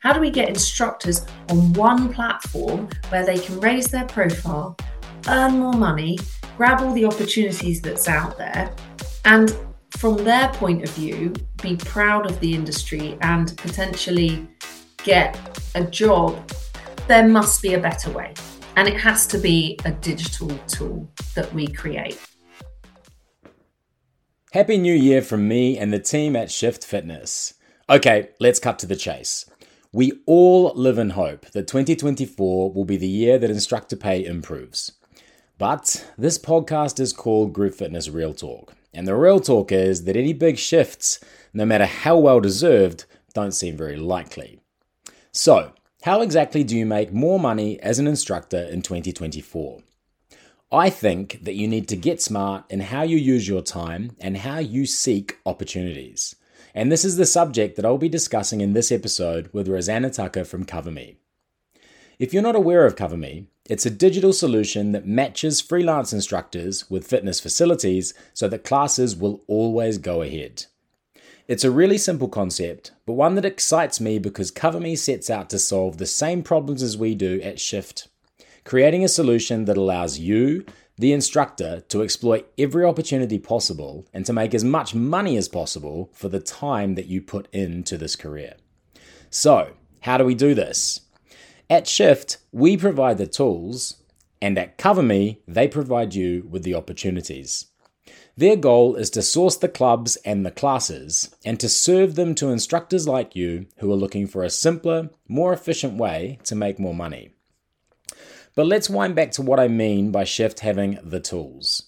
How do we get instructors on one platform where they can raise their profile, earn more money, grab all the opportunities that's out there, and from their point of view, be proud of the industry and potentially get a job? There must be a better way. And it has to be a digital tool that we create. Happy New Year from me and the team at Shift Fitness. Okay, let's cut to the chase. We all live in hope that 2024 will be the year that instructor pay improves. But this podcast is called Group Fitness Real Talk. And the real talk is that any big shifts, no matter how well deserved, don't seem very likely. So, how exactly do you make more money as an instructor in 2024? I think that you need to get smart in how you use your time and how you seek opportunities. And this is the subject that I'll be discussing in this episode with Rosanna Tucker from CoverMe. If you're not aware of CoverMe, it's a digital solution that matches freelance instructors with fitness facilities so that classes will always go ahead. It's a really simple concept, but one that excites me because CoverMe sets out to solve the same problems as we do at Shift, creating a solution that allows you, the instructor to exploit every opportunity possible and to make as much money as possible for the time that you put into this career. So, how do we do this? At Shift, we provide the tools, and at CoverMe, they provide you with the opportunities. Their goal is to source the clubs and the classes and to serve them to instructors like you who are looking for a simpler, more efficient way to make more money. But let's wind back to what I mean by Shift having the tools.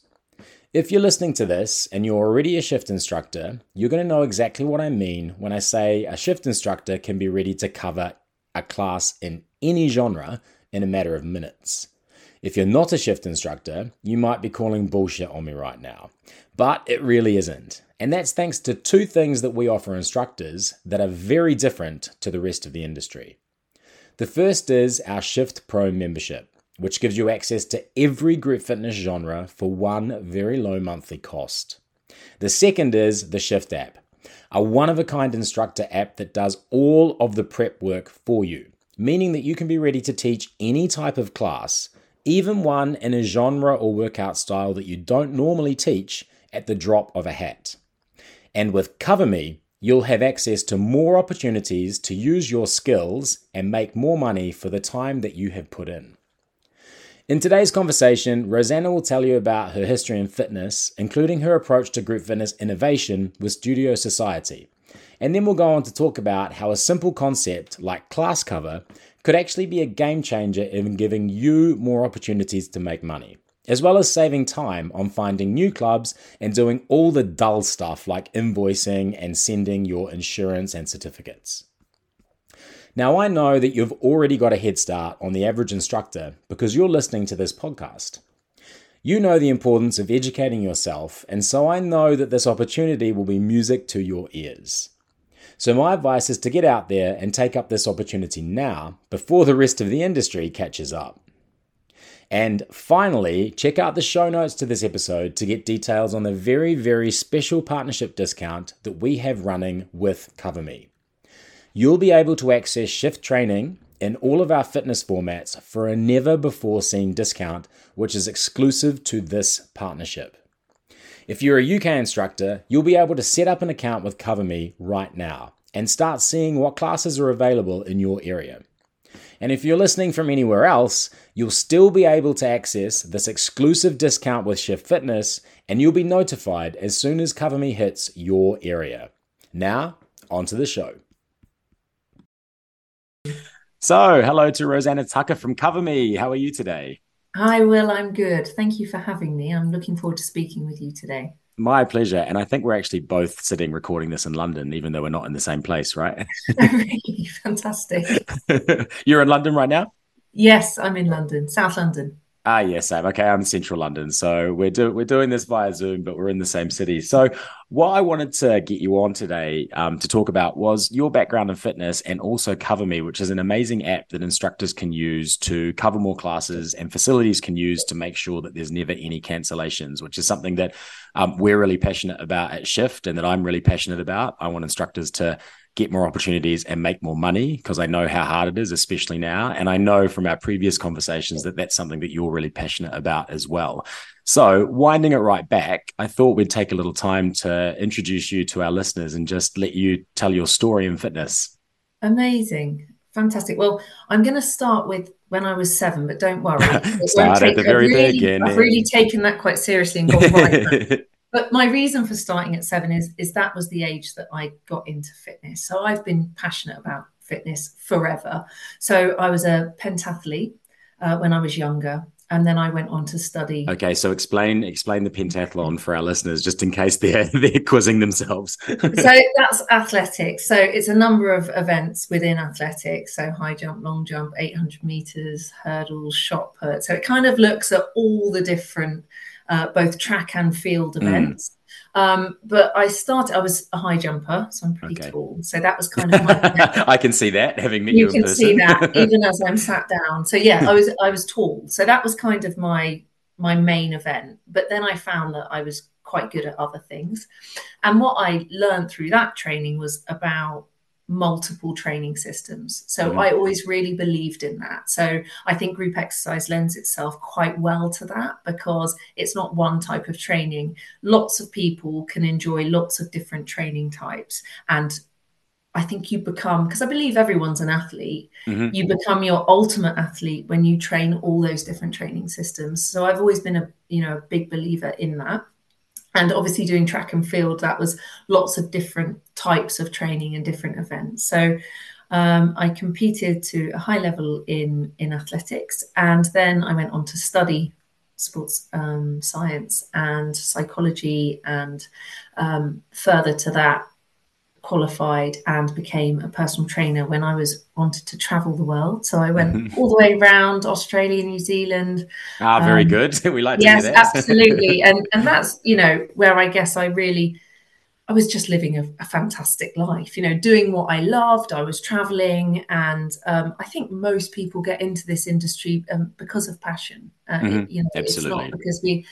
If you're listening to this and you're already a shift instructor, you're going to know exactly what I mean when I say a shift instructor can be ready to cover a class in any genre in a matter of minutes. If you're not a shift instructor, you might be calling bullshit on me right now. But it really isn't. And that's thanks to two things that we offer instructors that are very different to the rest of the industry. The first is our Shift Pro membership which gives you access to every group fitness genre for one very low monthly cost. The second is the Shift app, a one of a kind instructor app that does all of the prep work for you, meaning that you can be ready to teach any type of class, even one in a genre or workout style that you don't normally teach at the drop of a hat. And with CoverMe, you'll have access to more opportunities to use your skills and make more money for the time that you have put in. In today's conversation, Rosanna will tell you about her history in fitness, including her approach to group fitness innovation with Studio Society. And then we'll go on to talk about how a simple concept like class cover could actually be a game changer in giving you more opportunities to make money, as well as saving time on finding new clubs and doing all the dull stuff like invoicing and sending your insurance and certificates. Now, I know that you've already got a head start on the average instructor because you're listening to this podcast. You know the importance of educating yourself, and so I know that this opportunity will be music to your ears. So, my advice is to get out there and take up this opportunity now before the rest of the industry catches up. And finally, check out the show notes to this episode to get details on the very, very special partnership discount that we have running with CoverMe you'll be able to access shift training in all of our fitness formats for a never before seen discount, which is exclusive to this partnership. If you're a UK instructor, you'll be able to set up an account with CoverMe right now and start seeing what classes are available in your area. And if you're listening from anywhere else, you'll still be able to access this exclusive discount with Shift Fitness and you'll be notified as soon as CoverMe hits your area. Now, on to the show. So, hello to Rosanna Tucker from CoverMe. How are you today? Hi, Will. I'm good. Thank you for having me. I'm looking forward to speaking with you today. My pleasure. And I think we're actually both sitting recording this in London, even though we're not in the same place, right? really fantastic. You're in London right now? Yes, I'm in London, South London. Ah, yes, Sam. Okay, I'm in central London, so we're do- we're doing this via Zoom, but we're in the same city. So, what I wanted to get you on today um, to talk about was your background in fitness and also CoverMe, which is an amazing app that instructors can use to cover more classes and facilities can use to make sure that there's never any cancellations, which is something that um, we're really passionate about at Shift and that I'm really passionate about. I want instructors to get more opportunities and make more money because I know how hard it is, especially now. And I know from our previous conversations that that's something that you're really passionate about as well. So, winding it right back, I thought we'd take a little time to introduce you to our listeners and just let you tell your story in fitness. Amazing. Fantastic. Well, I'm going to start with when I was seven, but don't worry. start at the very really, beginning. I've really taken that quite seriously and gone right. but my reason for starting at seven is is that was the age that I got into fitness. So I've been passionate about fitness forever. So I was a pentathlete uh, when I was younger and then I went on to study. Okay, so explain explain the pentathlon for our listeners, just in case they're they're quizzing themselves. so that's athletics. So it's a number of events within athletics. So high jump, long jump, eight hundred meters, hurdles, shot put. So it kind of looks at all the different, uh, both track and field mm. events. Mm. Um, but I started, I was a high jumper, so I'm pretty okay. tall. So that was kind of my. I can see that having met you. You can person. see that even as I'm sat down. So yeah, I was I was tall. So that was kind of my my main event. But then I found that I was quite good at other things, and what I learned through that training was about multiple training systems. So mm-hmm. I always really believed in that. So I think group exercise lends itself quite well to that because it's not one type of training. Lots of people can enjoy lots of different training types. And I think you become, because I believe everyone's an athlete, mm-hmm. you become your ultimate athlete when you train all those different training systems. So I've always been a, you know, a big believer in that and obviously doing track and field that was lots of different types of training and different events. So um, i competed to a high level in in athletics and then i went on to study sports um, science and psychology and um, further to that qualified and became a personal trainer when I was wanted to travel the world. So I went all the way around Australia, New Zealand. Ah, very um, good. we like yes, absolutely. And and that's you know where I guess I really I was just living a, a fantastic life. You know, doing what I loved. I was traveling, and um, I think most people get into this industry um, because of passion. Uh, mm-hmm. it, you know, absolutely. it's not because we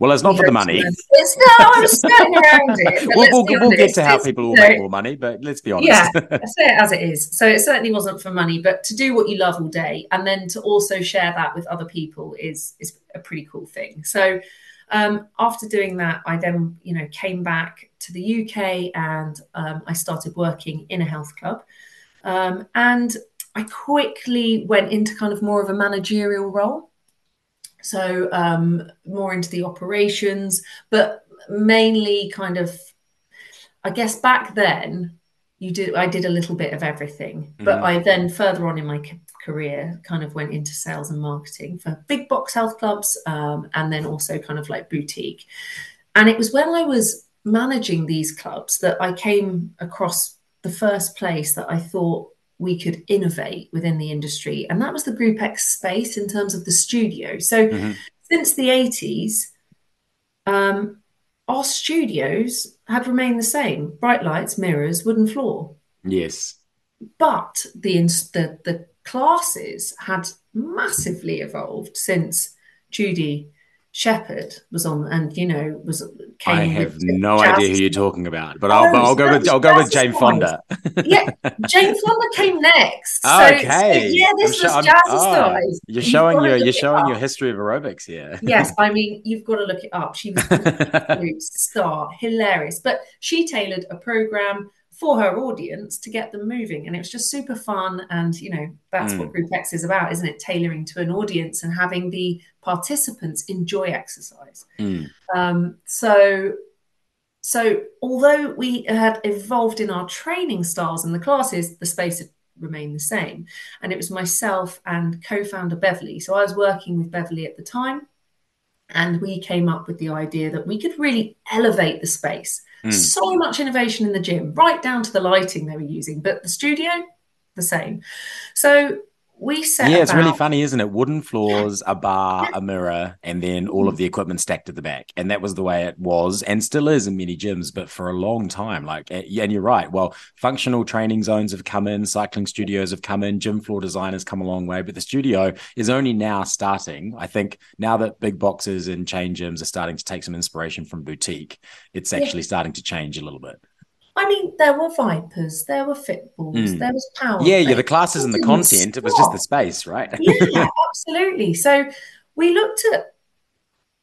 well, it's not for the money. It's no, I was skirting around it. we'll, we'll, we'll, get to how people will make more money, but let's be honest. Yeah, I say it as it is. So it certainly wasn't for money, but to do what you love all day and then to also share that with other people is is a pretty cool thing. So um, after doing that, I then you know came back to the UK and um, I started working in a health club, um, and I quickly went into kind of more of a managerial role. So um, more into the operations, but mainly kind of, I guess back then you did I did a little bit of everything, but mm-hmm. I then further on in my career kind of went into sales and marketing for big box health clubs, um, and then also kind of like boutique. And it was when I was managing these clubs that I came across the first place that I thought we could innovate within the industry. And that was the Group X space in terms of the studio. So mm-hmm. since the 80s, um, our studios have remained the same bright lights, mirrors, wooden floor. Yes. But the, the, the classes had massively evolved since Judi Sheppard was on, and you know was. Came I have no idea who you're talking about, but I'll, oh, I'll go with I'll go with Jane Fonda. yeah, Jane Fonda came next. So, okay. So, yeah, this I'm was sure, oh, You're you've showing your you're showing your history of aerobics here. yes, I mean you've got to look it up. She was a star, hilarious, but she tailored a program for her audience to get them moving. And it was just super fun. And, you know, that's mm. what Group X is about, isn't it? Tailoring to an audience and having the participants enjoy exercise. Mm. Um, so, so although we had evolved in our training styles and the classes, the space had remained the same. And it was myself and co-founder Beverly. So I was working with Beverly at the time. And we came up with the idea that we could really elevate the space Mm. So much innovation in the gym, right down to the lighting they were using, but the studio, the same. So we set yeah about... it's really funny isn't it? Wooden floors a bar a mirror and then all of mm. the equipment stacked at the back. And that was the way it was and still is in many gyms but for a long time like and you're right. Well functional training zones have come in cycling studios have come in gym floor designers come a long way but the studio is only now starting. I think now that big boxes and chain gyms are starting to take some inspiration from boutique it's actually yeah. starting to change a little bit I mean, there were ViPRs, there were Fitballs, mm. there was Power. Yeah, yeah, the classes and the content. It was just the space, right? yeah, absolutely. So we looked at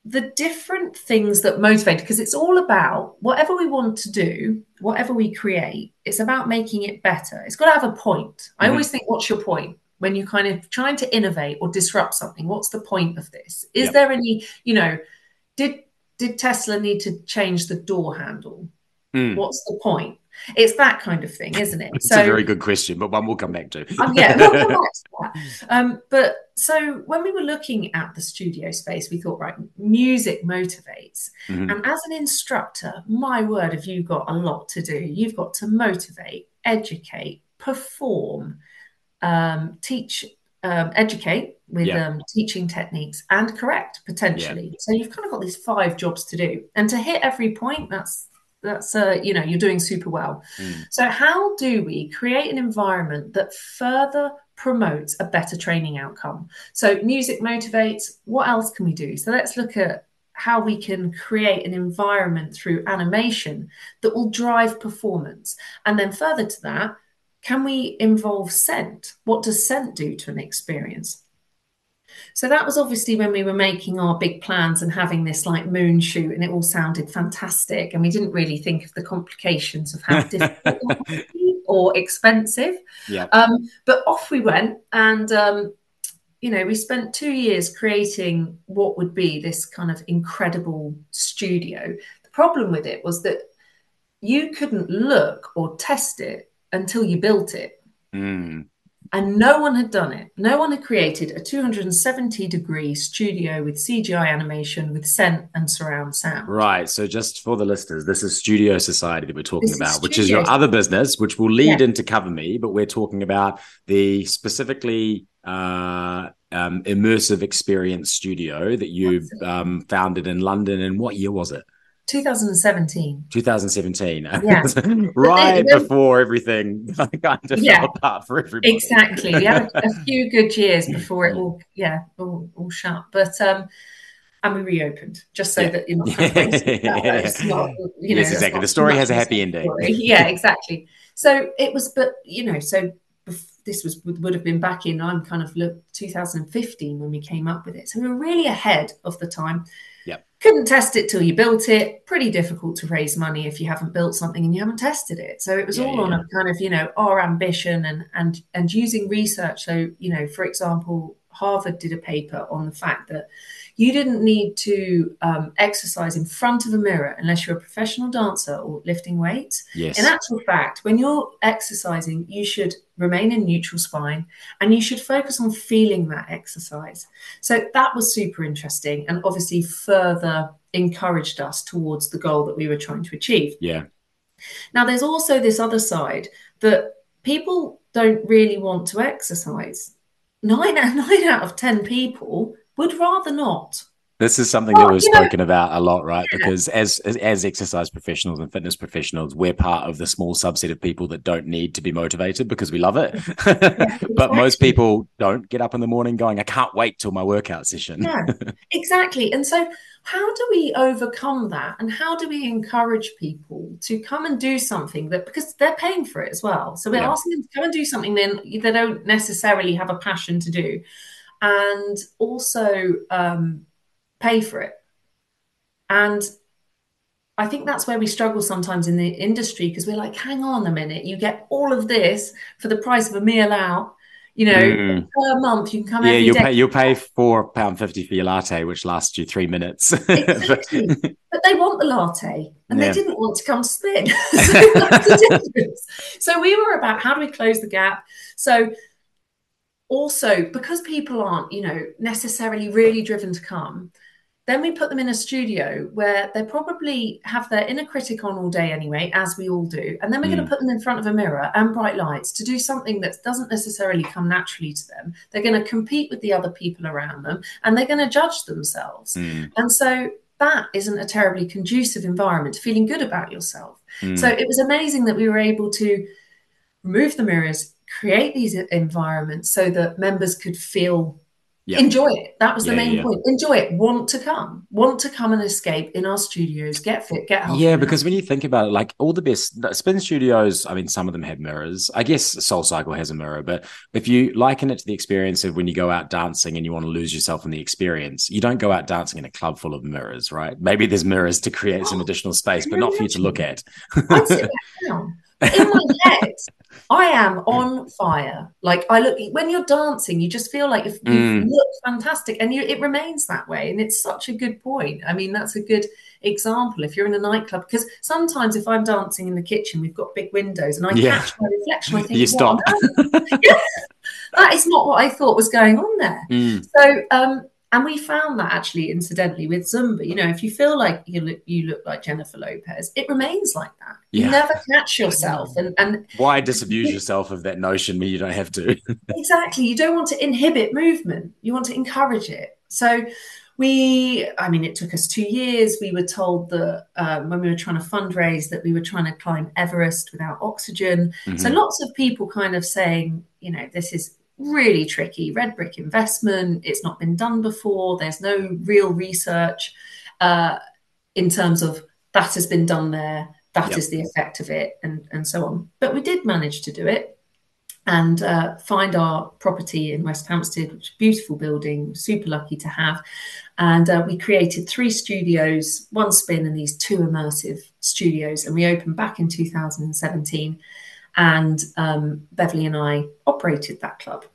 the different things that motivate because it's all about whatever we want to do, whatever we create, it's about making it better. It's got to have a point. Mm-hmm. I always think, what's your point? When you're kind of trying to innovate or disrupt something, what's the point of this? Is yep. there any, you know, did did Tesla need to change the door handle? Mm. What's the point? It's that kind of thing, isn't it? It's so, a very good question, but one we'll come back to. um, yeah, we'll come back to that. Um, but so when we were looking at the studio space, we thought, right, music motivates. Mm-hmm. And as an instructor, my word, have you got a lot to do? You've got to motivate, educate, perform, um, teach, um, educate with yeah. um, teaching techniques and correct potentially. Yeah. So you've kind of got these five jobs to do, and to hit every point, that's that's a you know you're doing super well. Mm. so how do we create an environment that further promotes a better training outcome? So music motivates. What else can we do? So let's look at how we can create an environment through animation that will drive performance. And then further to that can we involve scent? What does scent do to an experience so that was obviously when we were making our big plans and having this like moon shoot, and it all sounded fantastic. And we didn't really think of the complications of how difficult or expensive. Yeah. Um, but off we went, and um, you know, we spent two years creating what would be this kind of incredible studio. The problem with it was that you couldn't look or test it until you built it. Mm. And no one had done it. No one had created a 270 degree studio with CGI animation with scent and surround sound. Right. So, just for the listeners, this is Studio Society that we're talking this about, is which is your other business, which will lead yeah. into CoverMe, but we're talking about the specifically uh, um, immersive experience studio that you um, founded in London. And what year was it? 2017. 2017. Yeah. right before everything kind of yeah, fell apart for everybody. Exactly. We had a, a, few good years before it all, yeah, all, all shut. But, um, and we reopened just so yeah. that you're not, it's not you know, yes, exactly. The story has a happy ending. yeah, exactly. So it was, but, you know, so this was would have been back in I'm kind of look 2015 when we came up with it. So we were really ahead of the time. Couldn't test it till you built it. Pretty difficult to raise money if you haven't built something and you haven't tested it. So it was yeah, all yeah. on a kind of, you know, our ambition and and and using research. So, you know, for example, Harvard did a paper on the fact that you didn't need to um, exercise in front of a mirror unless you're a professional dancer or lifting weights. Yes. In actual fact, when you're exercising, you should remain in neutral spine and you should focus on feeling that exercise. So that was super interesting and obviously further encouraged us towards the goal that we were trying to achieve. Yeah. Now, there's also this other side that people don't really want to exercise. Nine, nine out of 10 people would rather not. This is something well, that we've spoken know, about a lot, right? Yeah. Because as, as, as exercise professionals and fitness professionals, we're part of the small subset of people that don't need to be motivated because we love it. Yeah, but most people don't get up in the morning going, "I can't wait till my workout session." yeah, exactly. And so, how do we overcome that? And how do we encourage people to come and do something that because they're paying for it as well? So we're yeah. asking them to come and do something then they don't necessarily have a passion to do and also um, pay for it. And I think that's where we struggle sometimes in the industry because we're like, hang on a minute, you get all of this for the price of a meal out. You know, mm. per month you can come. Yeah, you'll day. pay. You'll pay four pound fifty for your latte, which lasts you three minutes. exactly, but they want the latte, and yeah. they didn't want to come spin. so, so we were about how do we close the gap. So also because people aren't you know necessarily really driven to come then we put them in a studio where they probably have their inner critic on all day anyway as we all do and then we're mm. going to put them in front of a mirror and bright lights to do something that doesn't necessarily come naturally to them they're going to compete with the other people around them and they're going to judge themselves mm. and so that isn't a terribly conducive environment to feeling good about yourself mm. so it was amazing that we were able to remove the mirrors create these environments so that members could feel Yep. Enjoy it. That was the yeah, main yeah. point. Enjoy it. Want to come. Want to come and escape in our studios. Get fit. Get healthy. Yeah, because when you think about it, like all the best spin studios, I mean, some of them have mirrors. I guess SoulCycle has a mirror, but if you liken it to the experience of when you go out dancing and you want to lose yourself in the experience, you don't go out dancing in a club full of mirrors, right? Maybe there's mirrors to create some oh, additional space, but not for you to look at. I'd sit down in my head, I am on fire. Like I look when you're dancing, you just feel like you mm. look fantastic, and you, it remains that way. And it's such a good point. I mean, that's a good example if you're in a nightclub because sometimes if I'm dancing in the kitchen, we've got big windows, and I yeah. catch my reflection. I think, you stop. that is not what I thought was going on there. Mm. So. um and we found that actually, incidentally, with Zumba, you know, if you feel like you look, you look like Jennifer Lopez, it remains like that. Yeah. You never catch yourself. And, and why disabuse yourself of that notion when you don't have to? exactly. You don't want to inhibit movement, you want to encourage it. So, we, I mean, it took us two years. We were told that um, when we were trying to fundraise, that we were trying to climb Everest without oxygen. Mm-hmm. So, lots of people kind of saying, you know, this is really tricky. Red brick investment, it's not been done before. There's no real research uh, in terms of that has been done there, That yep. is the effect of it, and, and so on. But we did manage to do it and uh, find our property in West Hampstead, which is a beautiful building, super lucky to have. And uh, we created three studios, one spin, and these two immersive studios. And we opened back in 2017 and um, Beverly and I operated that club.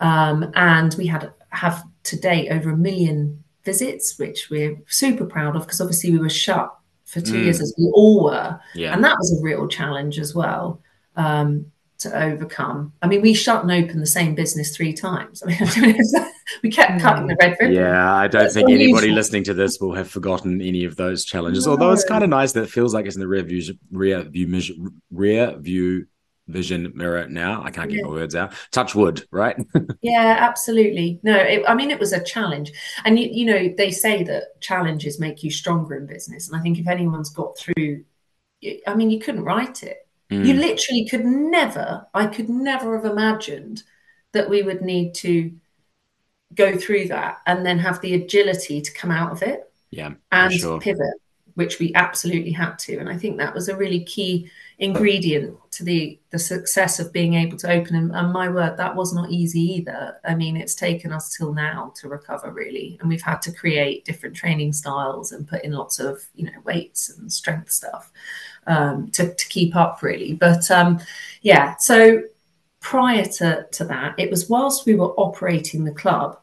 Um, and we had have to date over a million visits, which we're super proud of because obviously we were shut for two mm. years as we all were, yeah. and that was a real challenge as well. Um, to overcome. I mean, we shut and opened the same business three times. I mean, we kept hmm. cutting the red ribbon. Yeah, I don't That's think unusual. anybody listening to this will have forgotten any of those challenges. No. Although it's kind of nice that it feels like it's in the rear view, rear view, rear view vision mirror now. I can't get yeah. my words out. Touch wood, right? yeah, absolutely. No, it, I mean it was a challenge, and you you know they say that challenges make you stronger in business, and I think if anyone's got through, I mean you couldn't write it. Mm. You literally could never. I could never have imagined that we would need to go through that and then have the agility to come out of it. Yeah, and sure. pivot, which we absolutely had to, and I think that was a really key ingredient to the the success of being able to open and, and, my word that was not easy either i mean it's taken us till now to recover really and we've had to create different training styles and put in lots of you know weights and strength stuff um, to, to keep up really but um, yeah so prior to, to that it was whilst we were operating the club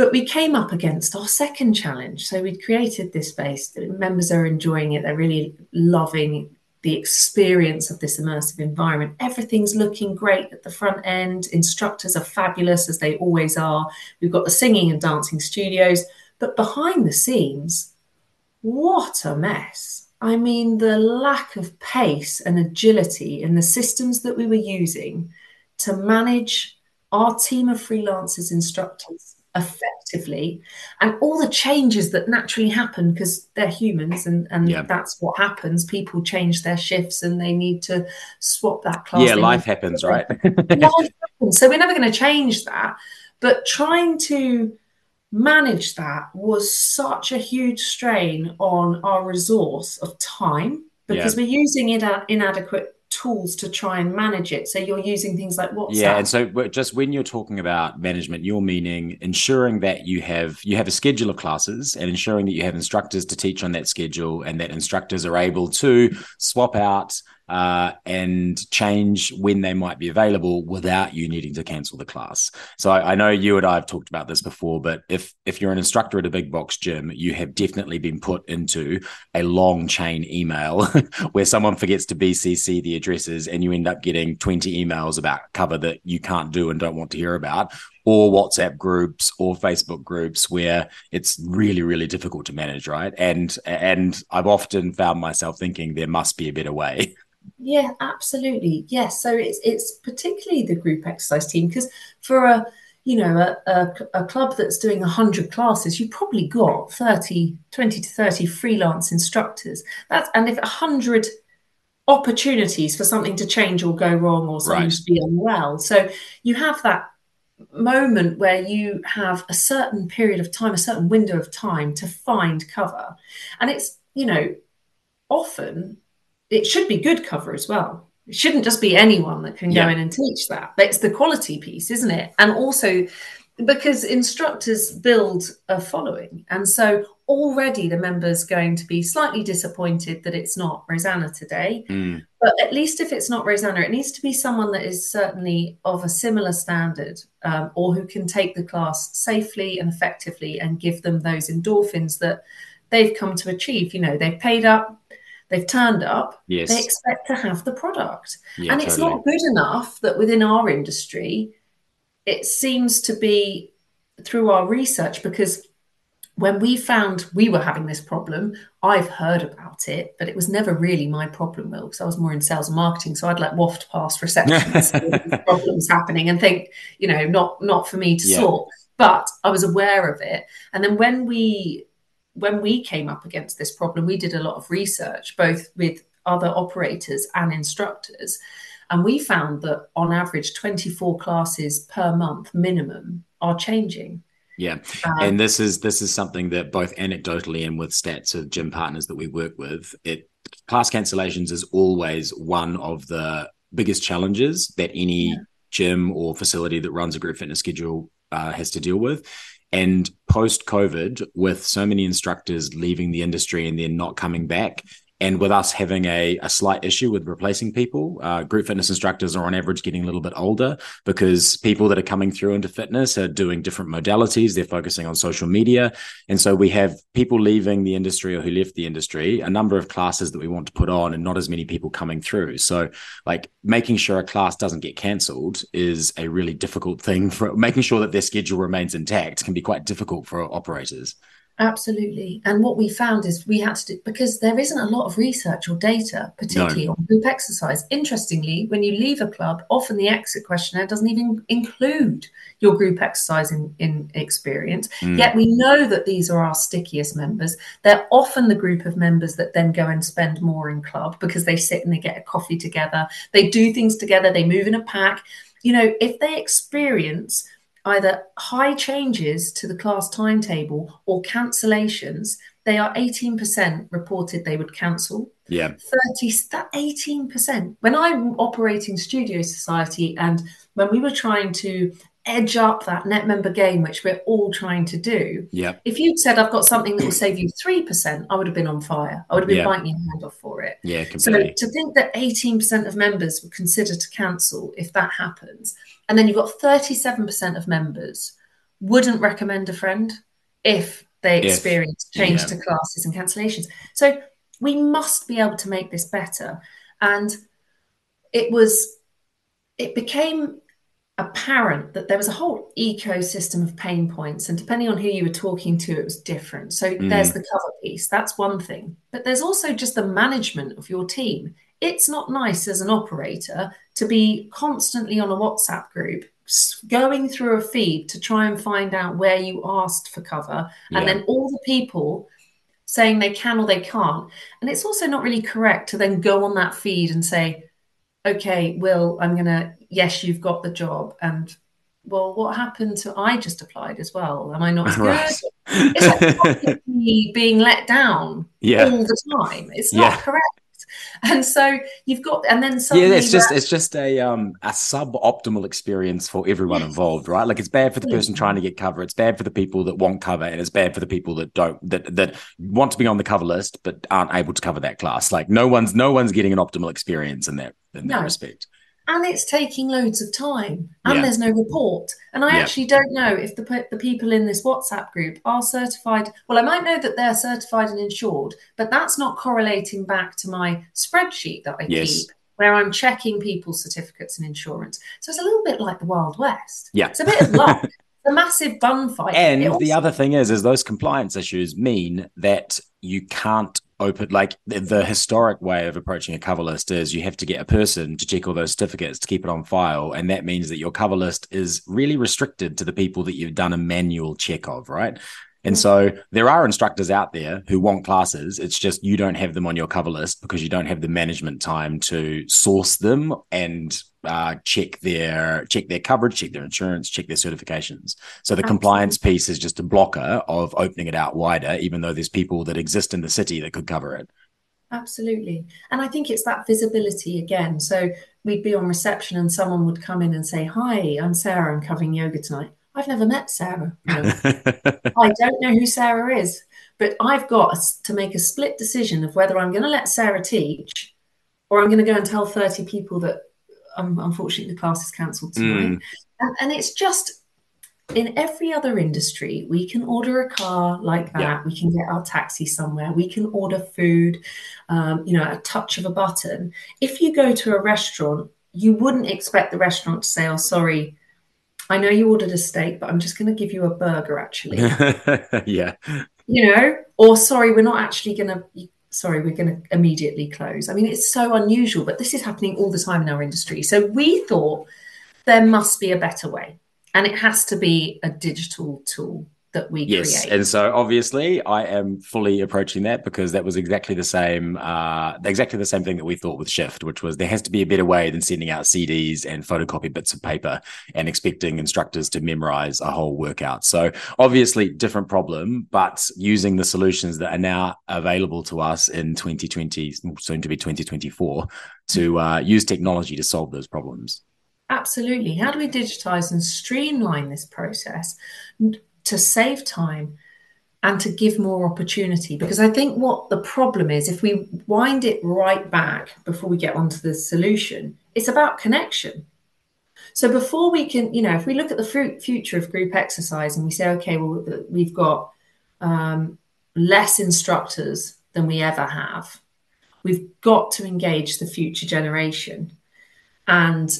but we came up against our second challenge. So we'd created this space. Members are enjoying it. They're really loving the experience of this immersive environment. Everything's looking great at the front end. Instructors are fabulous, as they always are. We've got the singing and dancing studios, but behind the scenes, what a mess. I mean, the lack of pace and agility in the systems that we were using to manage our team of freelancers instructors effectively and all the changes that naturally happen because they're humans and, and yeah. that's what happens. People change their shifts and they need to swap that class. Yeah life happens right? life happens. so we're never going to change that. But trying to manage that was such a huge strain on our resource of time because yeah. we're using it inadequate tools to try and manage it. So you're using things like WhatsApp. Yeah, and so just when you're talking about management, you're meaning ensuring that you have you have a schedule of classes and ensuring that you have instructors to teach on that schedule and that instructors are able to swap out uh, and change when they might be available without you needing to cancel the class. So I, I, know you and I have talked about this before, but if if you're an instructor at a big box gym, you have definitely been put into a long chain email where someone forgets to BCC the addresses, and you end up getting 20 emails about cover that you can't do and don't want to hear about. Or WhatsApp groups or Facebook groups where it's really, really difficult to manage, right? And and I've often found myself thinking there must be a better way. Yeah, absolutely. Yes. So it's it's particularly the group exercise team because for a you know a, a, a club that's doing 100 classes you've probably got 30 20 to 30 freelance instructors that's and if 100 opportunities for something to change or go wrong or something right. to be unwell so you have that moment where you have a certain period of time, a certain window of time to find cover. And it's, you know, often it should be good cover as well. It shouldn't just be anyone that can go in and teach that. But it's the quality piece, isn't it? And also because instructors build a following. And so already the members going to be slightly disappointed that it's not Rosanna today. Mm. But at least if it's not Rosanna, it needs to be someone that is certainly of a similar standard um, or who can take the class safely and effectively and give them those endorphins that they've come to achieve. You know, they've paid up, they've turned up, yes. they expect to have the product. Yeah, and it's totally. not good enough that within our industry, it seems to be through our research because when we found we were having this problem, I've heard about it, but it was never really my problem, Will, because I was more in sales and marketing. So I'd like waft past reception problems happening and think, you know, not not for me to yeah. sort. But I was aware of it. And then when we when we came up against this problem, we did a lot of research, both with other operators and instructors. And we found that on average, 24 classes per month minimum are changing. Yeah, um, and this is this is something that both anecdotally and with stats of gym partners that we work with, it class cancellations is always one of the biggest challenges that any yeah. gym or facility that runs a group fitness schedule uh, has to deal with. And post COVID, with so many instructors leaving the industry and then not coming back, and with us having a, a slight issue with replacing people, uh, group fitness instructors are on average getting a little bit older because people that are coming through into fitness are doing different modalities. They're focusing on social media. And so we have people leaving the industry or who left the industry, a number of classes that we want to put on, and not as many people coming through. So, like, making sure a class doesn't get cancelled is a really difficult thing for making sure that their schedule remains intact can be quite difficult for operators. Absolutely. And what we found is we had to do because there isn't a lot of research or data, particularly no. on group exercise. Interestingly, when you leave a club, often the exit questionnaire doesn't even include your group exercise in, in experience. Mm. Yet we know that these are our stickiest members. They're often the group of members that then go and spend more in club because they sit and they get a coffee together, they do things together, they move in a pack. You know, if they experience either high changes to the class timetable or cancellations, they are 18% reported they would cancel. Yeah. 30, that 18%. When I'm operating Studio Society and when we were trying to edge up that net member gain, which we're all trying to do. Yeah. If you'd said I've got something that will save you three percent, I would have been on fire. I would have been yeah. biting your hand off for it. Yeah, completely. So to think that 18% of members would consider to cancel if that happens, and then you've got 37% of members wouldn't recommend a friend if they experience if, change yeah. to classes and cancellations. So we must be able to make this better. And it was, it became apparent that there was a whole ecosystem of pain points and depending on who you were talking to it was different so mm. there's the cover piece that's one thing but there's also just the management of your team it's not nice as an operator to be constantly on a whatsapp group going through a feed to try and find out where you asked for cover and yeah. then all the people saying they can or they can't and it's also not really correct to then go on that feed and say okay will i'm going to yes, you've got the job. And well, what happened to I just applied as well? Am I not good? it's like being let down yeah. all the time. It's not yeah. correct. And so you've got, and then yeah, it's just it's just a um a suboptimal experience for everyone involved, right? Like it's bad for the person trying to get cover, it's bad for the people that want cover, and it's bad for the people that don't that that want to be on the cover list but aren't able to cover that class. Like no one's no one's getting an optimal experience in that in that no. respect and it's taking loads of time. And yeah. there's no report. And i yeah. actually don't know if the, the people in this whatsapp group are certified. Well i might know that they're certified and insured but that's not correlating back to my spreadsheet that i yes. keep where i'm checking people's certificates and insurance. So it's a little bit like the wild west. Yeah. It's a bit of luck. A massive bun fight. And also- the other thing is is those compliance issues mean that you can't open like the, the, historic way of approaching a cover list is you have to get a person to check all those certificates to keep it on file and that means that your cover list is really restricted to the people that you've done a manual check of right and so there are instructors out there who want classes. It's just you don't have them on your cover list because you don't have the management time to source them and uh, check their check their coverage, check their insurance, check their certifications. So the Absolutely. compliance piece is just a blocker of opening it out wider, even though there's people that exist in the city that could cover it. Absolutely. And I think it's that visibility again. So we'd be on reception and someone would come in and say, Hi, I'm Sarah, I'm covering yoga tonight. I've never met Sarah. No. I don't know who Sarah is, but I've got to make a split decision of whether I'm going to let Sarah teach or I'm going to go and tell 30 people that um, unfortunately the class is cancelled tonight. Mm. And, and, it's just in every other industry, we can order a car like that. Yeah. We can get our taxi somewhere. We can order food, um, you know, a touch of a button. If you go to a restaurant, you wouldn't expect the restaurant to say, "Oh, sorry, I know you ordered a steak, but I'm just going to give you a burger." Actually, yeah, you know, or sorry, we're not actually going to. Sorry, we're going to immediately close. I mean, it's so unusual, but this is happening all the time in our industry. So we thought there must be a better way and it has to be a digital tool that we yes create. and so obviously i am fully approaching that because that was exactly the same uh exactly the same thing that we thought with shift which was there has to be a better way than sending out cds and photocopy bits of paper and expecting instructors to memorize a whole workout so obviously different problem but using the solutions that are now available to us in 2020 soon to be 2024 to uh, use technology to solve those problems Absolutely. How do we digitize and streamline this process to save time and to give more opportunity? Because I think what the problem is, if we wind it right back before we get onto the solution, it's about connection. So before we can, you know, if we look at the future of group exercise and we say, okay, well, we've got um, less instructors than we ever have, we've got to engage the future generation. And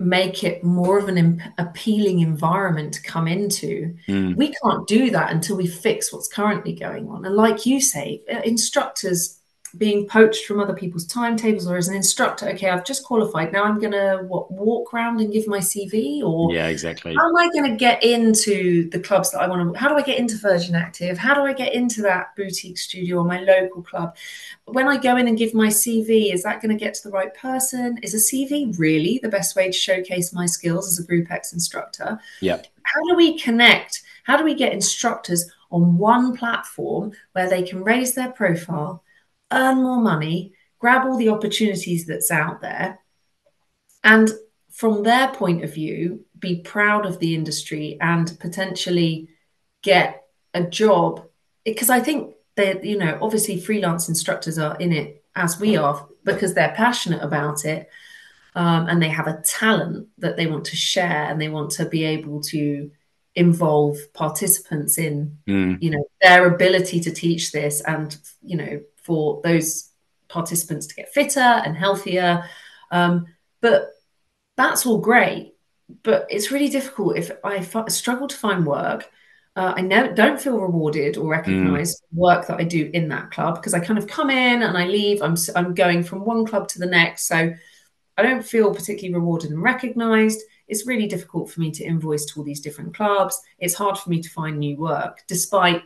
make it more of an imp- appealing environment to come into. Mm. We can't do that until we fix what's currently going on. And like you say, uh, instructors being poached from other people's timetables or as an instructor okay i've just qualified now i'm gonna what walk around and give my cv or yeah exactly. how am i gonna get into the clubs that i want to how do i get into virgin active? How do i get into that boutique studio or my local club? When i go in and give my cv is that going to get to the right person? Is a cv really the best way to showcase my skills as a group x instructor? Yeah. How do we connect how do we get instructors on one platform where they can raise their profile earn more money, grab all the opportunities that's out there, and from their point of view, be proud of the industry and potentially get a job. Because I think that, you know, obviously freelance instructors are in it as we are because they're passionate about it. Um, and they have a talent that they want to share and they want to be able to involve participants in mm. you know their ability to teach this and you know for those participants to get fitter and healthier. Um, but that's all great. But it's really difficult if I f- struggle to find work. Uh, I know don't feel rewarded or recognized mm. work that I do in that club because I kind of come in and I leave. I'm I'm going from one club to the next, so I don't feel particularly rewarded and recognized. It's really difficult for me to invoice to all these different clubs. It's hard for me to find new work, despite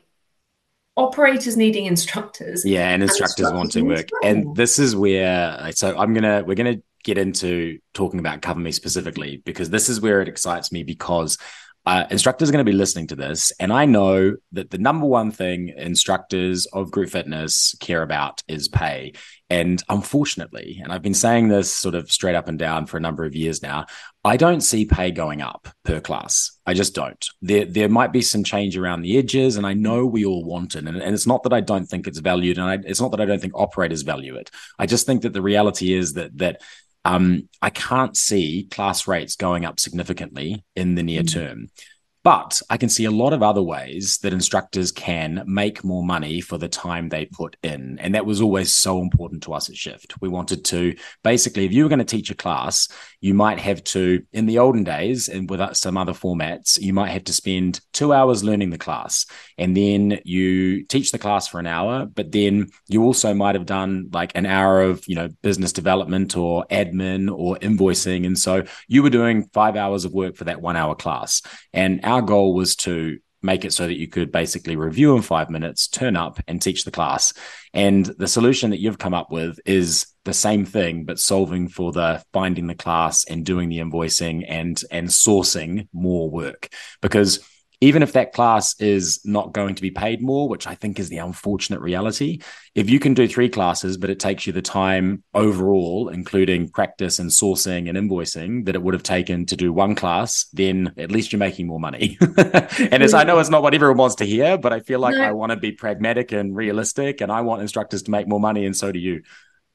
operators needing instructors. Yeah, and instructors, and instructors wanting work. And this is where so I'm gonna we're gonna get into talking about CoverMe specifically because this is where it excites me because uh, instructors are going to be listening to this, and I know that the number one thing instructors of group fitness care about is pay. And unfortunately, and I've been saying this sort of straight up and down for a number of years now, I don't see pay going up per class. I just don't. There, there might be some change around the edges, and I know we all want it. And, and it's not that I don't think it's valued, and I, it's not that I don't think operators value it. I just think that the reality is that that um, I can't see class rates going up significantly in the near mm. term. But I can see a lot of other ways that instructors can make more money for the time they put in. And that was always so important to us at Shift. We wanted to basically, if you were going to teach a class, you might have to, in the olden days and with uh, some other formats, you might have to spend two hours learning the class. And then you teach the class for an hour, but then you also might have done like an hour of, you know, business development or admin or invoicing. And so you were doing five hours of work for that one hour class. And our goal was to make it so that you could basically review in five minutes, turn up and teach the class. And the solution that you've come up with is the same thing, but solving for the finding the class and doing the invoicing and and sourcing more work. Because even if that class is not going to be paid more, which I think is the unfortunate reality, if you can do three classes, but it takes you the time overall, including practice and sourcing and invoicing, that it would have taken to do one class, then at least you're making more money. and as I know it's not what everyone wants to hear, but I feel like no. I want to be pragmatic and realistic, and I want instructors to make more money, and so do you.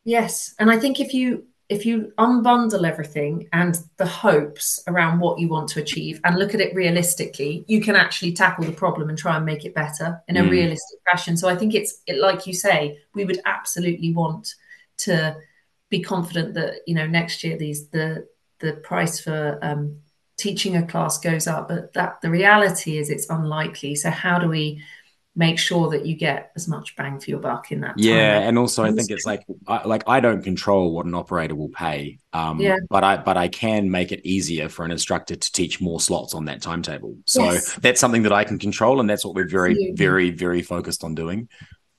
Yes. And I think if you if you unbundle everything and the hopes around what you want to achieve and look at it realistically, you can actually tackle the problem and try and make it better in a mm. realistic fashion. So I think it's it, like you say, we would absolutely want to be confident that you know next year these the the price for um, teaching a class goes up, but that the reality is it's unlikely. So how do we make sure that you get as much bang for your buck in that yeah and also i think it's like I, like i don't control what an operator will pay um yeah. but i but i can make it easier for an instructor to teach more slots on that timetable so yes. that's something that i can control and that's what we're very Absolutely. very very focused on doing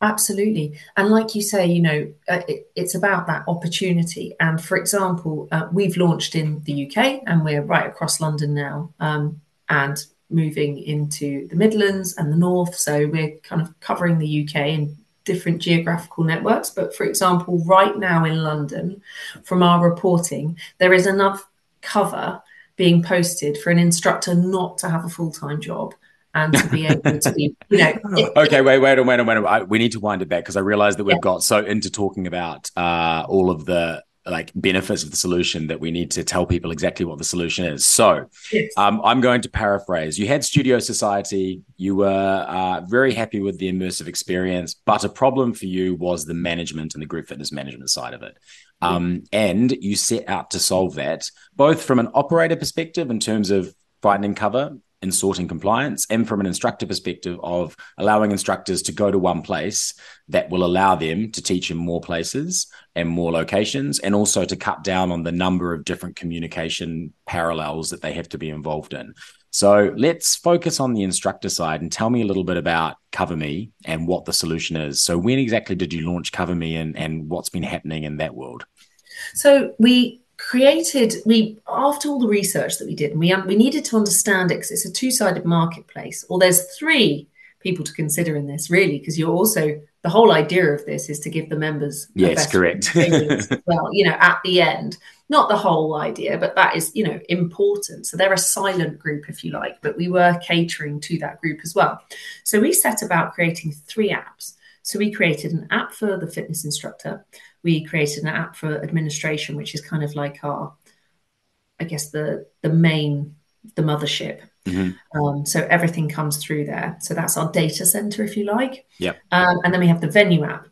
Absolutely. And like you say, you know, uh, it, it's about that opportunity. And for example, uh, we've launched in the UK and we're right across London now. Um, and moving into the Midlands and the North. So we're kind of covering the UK in different geographical networks. But for example, right now in London, from our reporting, there is enough cover being posted for an instructor not to have a full time job and to be able to be, you know. It, okay, wait, wait, wait, wait, wait. I, we need to wind it back because I realize that we've yeah. got so into talking about uh, all of the like benefits of the solution that we need to tell people exactly what the solution is. So yes. um, I'm going to paraphrase. You had Studio Society. You were uh, very happy with the immersive experience, but a problem for you was the management and the group fitness management side of it. Um, and you set out to solve that both from an operator perspective in terms of finding cover in sorting compliance and from an instructor perspective of allowing instructors to go to one place that will allow them to teach in more places and more locations and also to cut down on the number of different communication parallels that they have to be involved in. So let's focus on the instructor side and tell me a little bit about CoverMe and what the solution is. So when exactly did you launch CoverMe and, and what's been happening in that world? So we created we after all the research that we did and we we needed to understand it because it's a two-sided marketplace. Or there's three people to consider in this really because you're also the whole idea of this is to give the members yes correct. well you know at the end. Not the whole idea but that is you know important. So they're a silent group if you like but we were catering to that group as well. So we set about creating three apps. So we created an app for the fitness instructor we created an app for administration, which is kind of like our, I guess the the main the mothership. Mm-hmm. Um, so everything comes through there. So that's our data center, if you like. Yeah. Um, and then we have the venue app.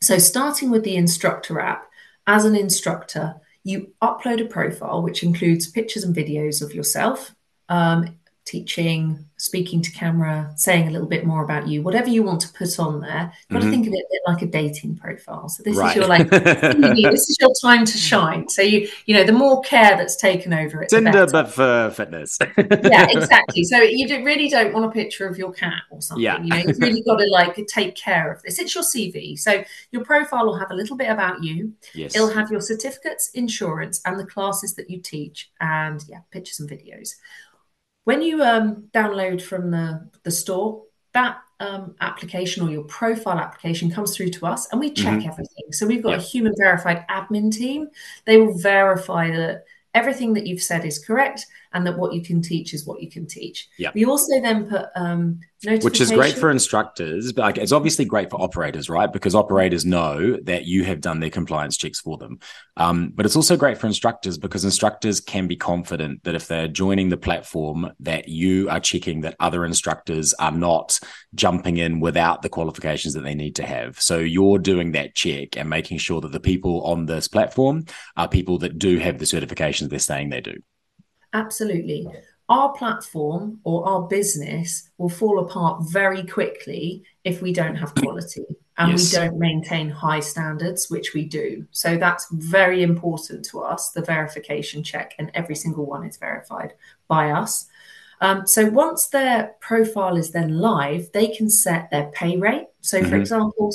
So starting with the instructor app, as an instructor, you upload a profile which includes pictures and videos of yourself, um, teaching, speaking to camera, saying a little bit more about you, whatever you want to put on there. You've got mm-hmm. to think of it a bit like a dating profile. So this right. is your like this is your time to shine. So you you know the more care that's taken over it. Tinder, but for fitness. yeah, exactly. So you really don't want a picture of your cat or something. Yeah. You know, you've really got to like take care of this. It's your CV. So your profile will have a little bit about you. Yes. It'll have your certificates, insurance, and the classes that you teach, and yeah, pictures and videos when you um, download from the, the store, that um, application or your profile application comes through to us and we check mm-hmm. everything. So we've got yep. a human verified admin team. They will verify that everything that you've said is correct and that what you can teach is what you can teach. Yep. We also then put um, which is great for instructors, but like, it's obviously great for operators, right? Because operators know that you have done their compliance checks for them. Um, but it's also great for instructors because instructors can be confident that if they're joining the platform, that you are checking that other instructors are not jumping in without the qualifications that they need to have. So you're doing that check and making sure that the people on this platform are people that do have the certifications they're saying they do. Absolutely our platform or our business will fall apart very quickly if we don't have quality and yes. we don't maintain high standards, which we do. So that's very important to us, the verification check, and every single one is verified by us. Um, so once their profile is then live, they can set their pay rate. So, for Mhm. example,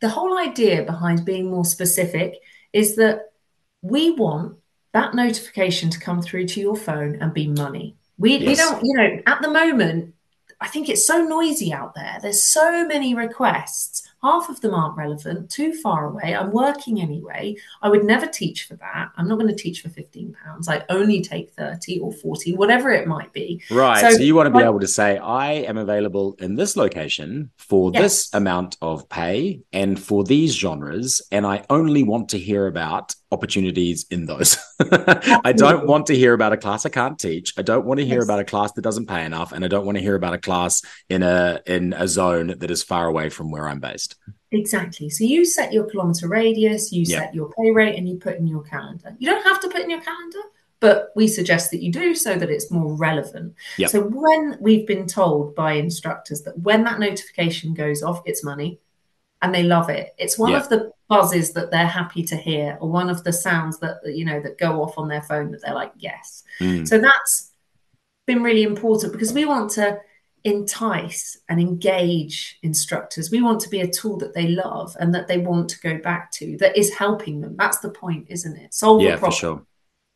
the whole idea behind being more specific is that we want that notification to come through to your phone and be money. We, we don't, you know, at the moment, I think it's so noisy out there. There's so many requests. Half of them aren't relevant, too far away. I'm working anyway. I would never teach for that. I'm not going to teach for 15 pounds. I only take 30 or 40, whatever it might be. Right. So, So- you want to be like- able to say, I am available in this location for Yes. this amount of pay and for these genres, and I only want to hear about opportunities in those. I don't want to hear about a class I can't teach. I don't want to hear Yes. about a class that doesn't pay enough, and I don't want to hear about a class in a in a zone that is far away from where I'm based. Exactly. So you set your kilometer radius, you Yeah. set your pay rate, and you put in your calendar. You don't have to put in your calendar, but we suggest that you do so that it's more relevant. Yep. So when we've been told by instructors that when that notification goes off, it's money and they love it. It's one Yeah. of the buzzes that they're happy to hear, or one of the sounds that you know that go off on their phone that they're like, yes. Mm. So that's been really important because we want to entice and engage instructors. We want to be a tool that they love and that they want to go back to that is helping them. That's the point, isn't it? Solve Yeah, a for problem sure.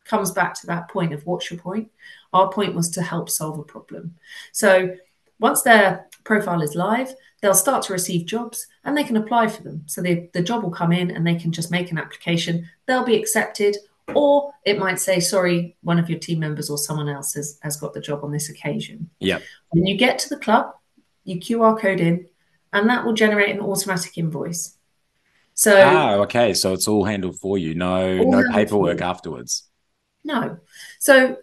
comes back to that point of what's your point? Our point was to help solve a problem. So once their profile is live, they'll start to receive jobs and they can apply for them. So the, the job will come in and they can just make an application. They'll be accepted, or it might say, sorry, one of your team members or someone else has, has got the job on this occasion. Yeah. When you get to the club, you QR code in, and that will generate an automatic invoice. So Ah, okay. So it's all handled for you. No, no paperwork afterwards. No. So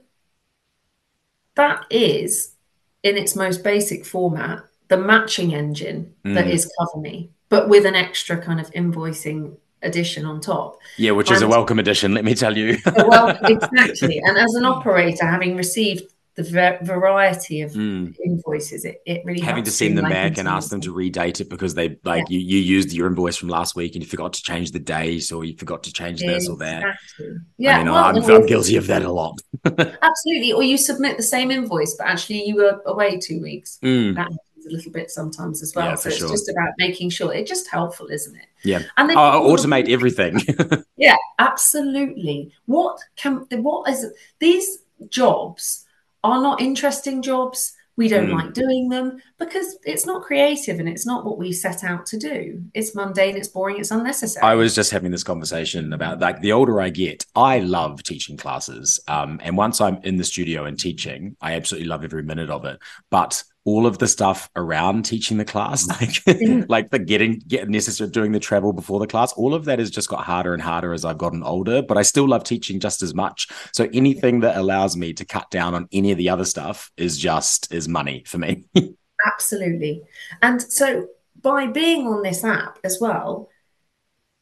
that is, in its most basic format, the matching engine that Mm. is CoverMe, but with an extra kind of invoicing addition on top. Yeah, which is a welcome addition, let me tell you. Well, exactly. And as an operator, having received the va- variety of Mm. invoices, it, it really having to send them back and ask them to redate it because they like you you used your invoice from last week and you forgot to change the date or you forgot to change this or that. Exactly. Yeah, I mean, well, I'm, and I'm guilty of that a lot. Absolutely. Or you submit the same invoice, but actually you were away two weeks. Mm. That a little bit sometimes as well. Yeah, so it's sure. just about making sure it's just helpful, isn't it? Yeah. And then Oh, automate everything. Yeah, absolutely. What can what is these jobs are not interesting jobs. We don't Mm. like doing them because it's not creative and it's not what we set out to do. It's mundane, it's boring, it's unnecessary. I was just having this conversation about like the older I get, I love teaching classes. Um, and once I'm in the studio and teaching, I absolutely love every minute of it. But all of the stuff around teaching the class, like like the getting get necessary doing the travel before the class, all of that has just got harder and harder as I've gotten older. But I still love teaching just as much. So anything that allows me to cut down on any of the other stuff is just is money for me. Absolutely. And so by being on this app as well,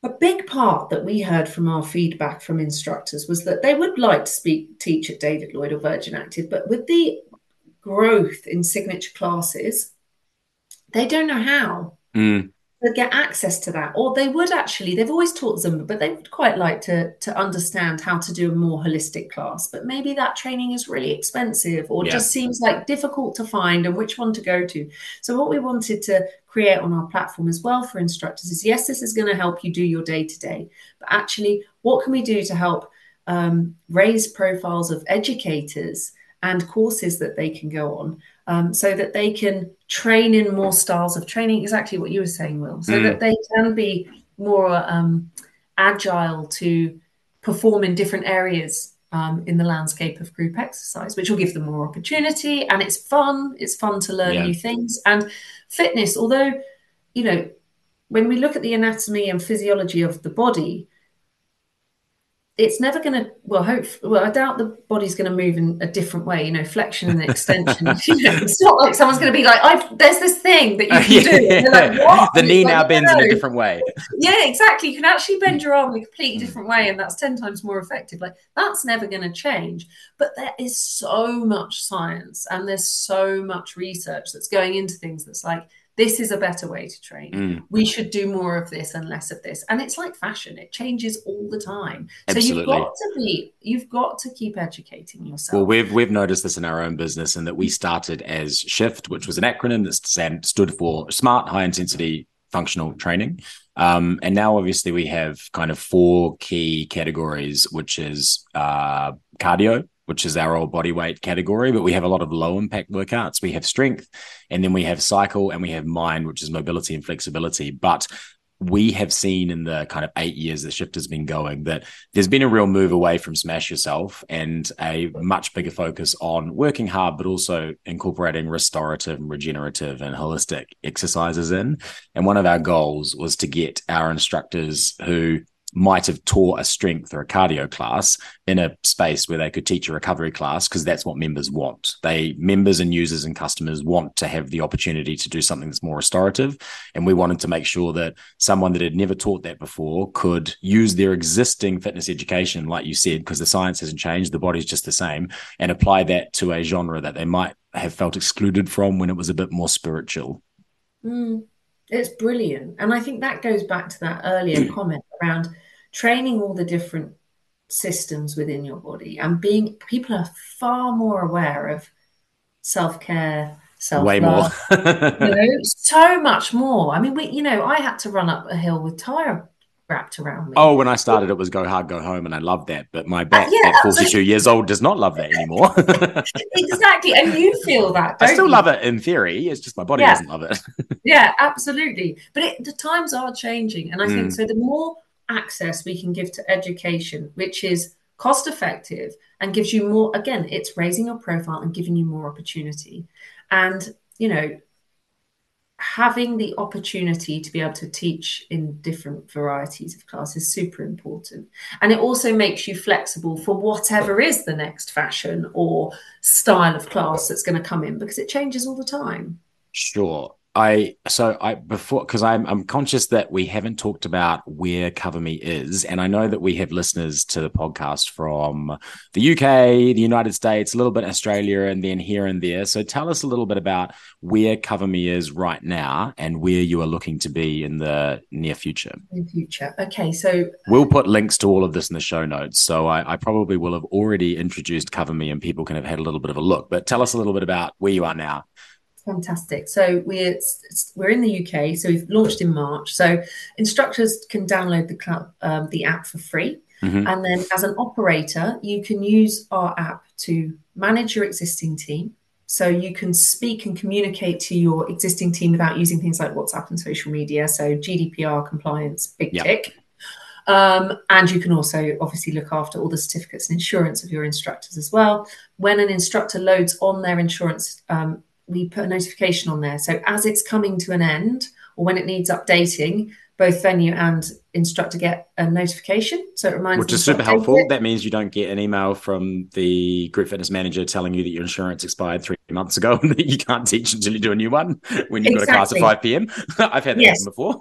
a big part that we heard from our feedback from instructors was that they would like to speak teach at David Lloyd or Virgin Active, but with the growth in signature classes, they don't know how Mm, get access to that. Or they would actually, they've always taught Zumba, but they would quite like to, to understand how to do a more holistic class. But maybe that training is really expensive or Yeah. just seems like difficult to find and which one to go to. So, what we wanted to create on our platform as well for instructors is yes, this is going to help you do your day to day, but actually, what can we do to help um, raise profiles of educators and courses that they can go on um, so that they can train in more styles of training exactly what you were saying will so Mm. that they can be more um, agile to perform in different areas um, in the landscape of group exercise which will give them more opportunity and it's fun it's fun to learn Yeah. new things and fitness although you know when we look at the anatomy and physiology of the body it's never going to well hope well i doubt the body's going to move in a different way you know flexion and extension you know, it's not like someone's going to be like I've, there's this thing that you can do like, "What?" the knee now like, bends in a different way. yeah exactly you can actually bend your arm in a completely Mm. different way and that's 10 times more effective like that's never going to change but there is so much science and there's so much research that's going into things that's like this is a better way to train. Mm. We should do more of this and less of this. And it's like fashion; it changes all the time. So Absolutely. you've got to be, you've got to keep educating yourself. Well, we've we've noticed this in our own business, and that we started as Shift, which was an acronym that stand, stood for Smart High Intensity Functional Training, um, and now obviously we have kind of four key categories, which is uh, cardio, which is our old body weight category, but we have a lot of low impact workouts. We have strength, and then we have cycle, and we have mind, which is mobility and flexibility. But we have seen in the kind of eight years the shift has been going that there's been a real move away from smash yourself and a much bigger focus on working hard, but also incorporating restorative and regenerative and holistic exercises in. And one of our goals was to get our instructors who might have taught a strength or a cardio class in a space where they could teach a recovery class because that's what members want. They members and users and customers want to have the opportunity to do something that's more restorative. And we wanted to make sure that someone that had never taught that before could use their existing fitness education, like you said, because the science hasn't changed, the body's just the same, and apply that to a genre that they might have felt excluded from when it was a bit more spiritual. Mm, it's brilliant. And I think that goes back to that earlier mm. comment around training all the different systems within your body and being people are far more aware of self-care self Way more. you know, so much more i mean we you know i had to run up a hill with tire wrapped around me Oh, when I started, it was go hard, go home, and I loved that. But my back yeah, at 42 years old does not love that anymore. exactly and you feel that I still you? love it in theory. It's just my body Yeah. doesn't love it. Yeah, absolutely. But it, the times are changing. And I think Mm. so the more access we can give to education, which is cost effective and gives you more, again, it's raising your profile and giving you more opportunity. And, you know, having the opportunity to be able to teach in different varieties of class is super important. And it also makes you flexible for whatever is the next fashion or style of class that's going to come in because it changes all the time. Sure. I so I before because I'm I'm conscious that we haven't talked about where CoverMe is, and I know that we have listeners to the podcast from the UK, the United States, a little bit Australia, and then here and there. So tell us a little bit about where CoverMe is right now and where you are looking to be in the near future. Future. Okay, so uh, We'll put links to all of this in the show notes. So I, I probably will have already introduced CoverMe, and people can have had a little bit of a look. But tell us a little bit about where you are now. Fantastic. So we're we're in the UK. So we've launched in March. So instructors can download the cl- um, the app for free, Mhm. and then as an operator, you can use our app to manage your existing team. So you can speak and communicate to your existing team without using things like WhatsApp and social media. So GDPR compliance, big Yeah. tick. Um, and you can also obviously look after all the certificates and insurance of your instructors as well. When an instructor loads on their insurance, um, we put a notification on there. So as it's coming to an end or when it needs updating, both venue and instructor get a notification. So it reminds Which is super helpful. it. That means you don't get an email from the group fitness manager telling you that your insurance expired three months ago and that you can't teach until you do a new one when you've got a class at 5 p.m. I've had that Yes. before.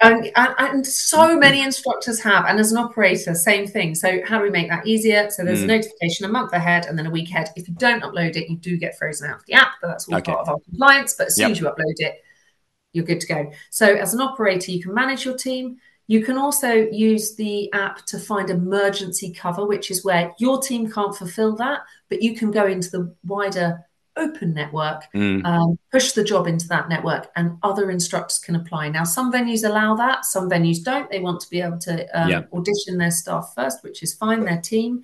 Um, and, and so many instructors have, and as an operator, same thing. So, how do we make that easier? So, there's a Mm. notification a month ahead and then a week ahead. If you don't upload it, you do get frozen out of the app, but that's all Okay. part of our compliance. But as soon Yep. as you upload it, you're good to go. So, as an operator, you can manage your team. You can also use the app to find emergency cover, which is where your team can't fulfill that, but you can go into the wider open network Mm, um, push the job into that network and other instructors can apply. Now, some venues allow that, some venues don't. They want to be able to um, Yeah. audition their staff first, which is fine, their team.